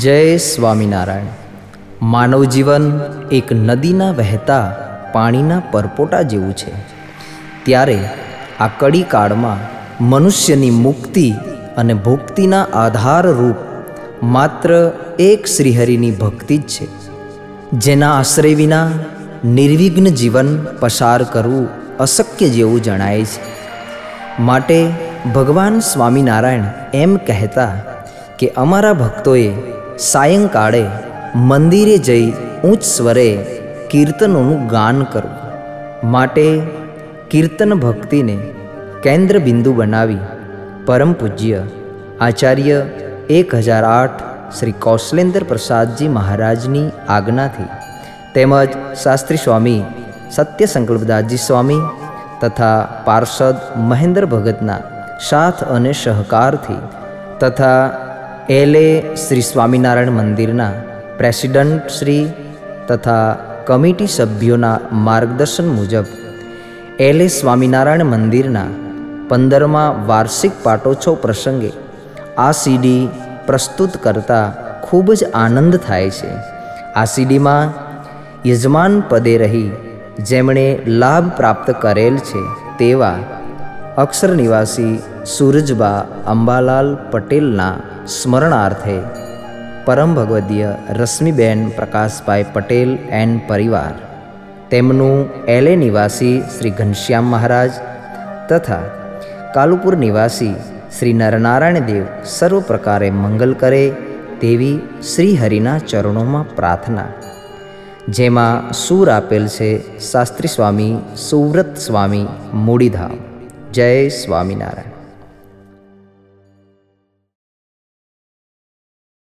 જય સ્વામિનારાયણ. માનવ જીવન એક નદીના વહેતા પાણીના પરપોટા જેવું છે. ત્યારે આ કડી કાળમાં મનુષ્યની મુક્તિ અને ભુક્તિના આધારરૂપ માત્ર એક શ્રીહરિની ભક્તિ જ છે. જેના આશ્રય વિના નિર્વિઘ્ન જીવન પસાર કરવું અશક્ય જેવું જણાય છે. માટે ભગવાન સ્વામિનારાયણ એમ કહેતા કે અમારા ભક્તોએ સાયંકાળે મંદિરે જઈ ઊંચ સ્વરે કીર્તનોનું ગાન કરવું. માટે કીર્તન ભક્તિને કેન્દ્ર બિંદુ બનાવી પરમ પૂજ્ય આચાર્ય એક હજાર આઠ શ્રી કૌશલેન્દ્ર પ્રસાદજી મહારાજની આજ્ઞાથી તેમજ શાસ્ત્રી સ્વામી સત્ય સંકલ્પદાસજી સ્વામી તથા પાર્ષદ મહેન્દ્ર ભગતના સાથ અને સહકારથી તથા એલે શ્રી સ્વામિનારાયણ મંદિરના પ્રેસિડન્ટ શ્રી તથા કમિટી સભ્યોના માર્ગદર્શન મુજબ એલે સ્વામિનારાયણ મંદિરના પંદરમા વાર્ષિક પાટોત્સવ પ્રસંગે આ સીડી પ્રસ્તુત કરતા ખૂબ જ આનંદ થાય છે. આ સીડીમાં યજમાન પદે રહી જેમણે લાભ પ્રાપ્ત કરેલ છે તેવા અક્ષર નિવાસી સૂરજબા અંબાલાલ પટેલના સ્મરણાર્થે પરમ ભગવદીય રશ્મિબેન પ્રકાશભાઈ પટેલ એન્ડ પરિવાર, તેમનું એલે નિવાસી શ્રી ઘનશ્યામ મહારાજ તથા કાલુપુર નિવાસી શ્રી નરનારાયણ દેવ સર્વ પ્રકારે મંગલ કરે તેવી શ્રી હરિના ચરણોમાં પ્રાર્થના. જેમાં સૂર આપેલ છે શાસ્ત્રી સ્વામી સુવ્રત સ્વામી મૂડીધામ. જય સ્વામિનારાયણ.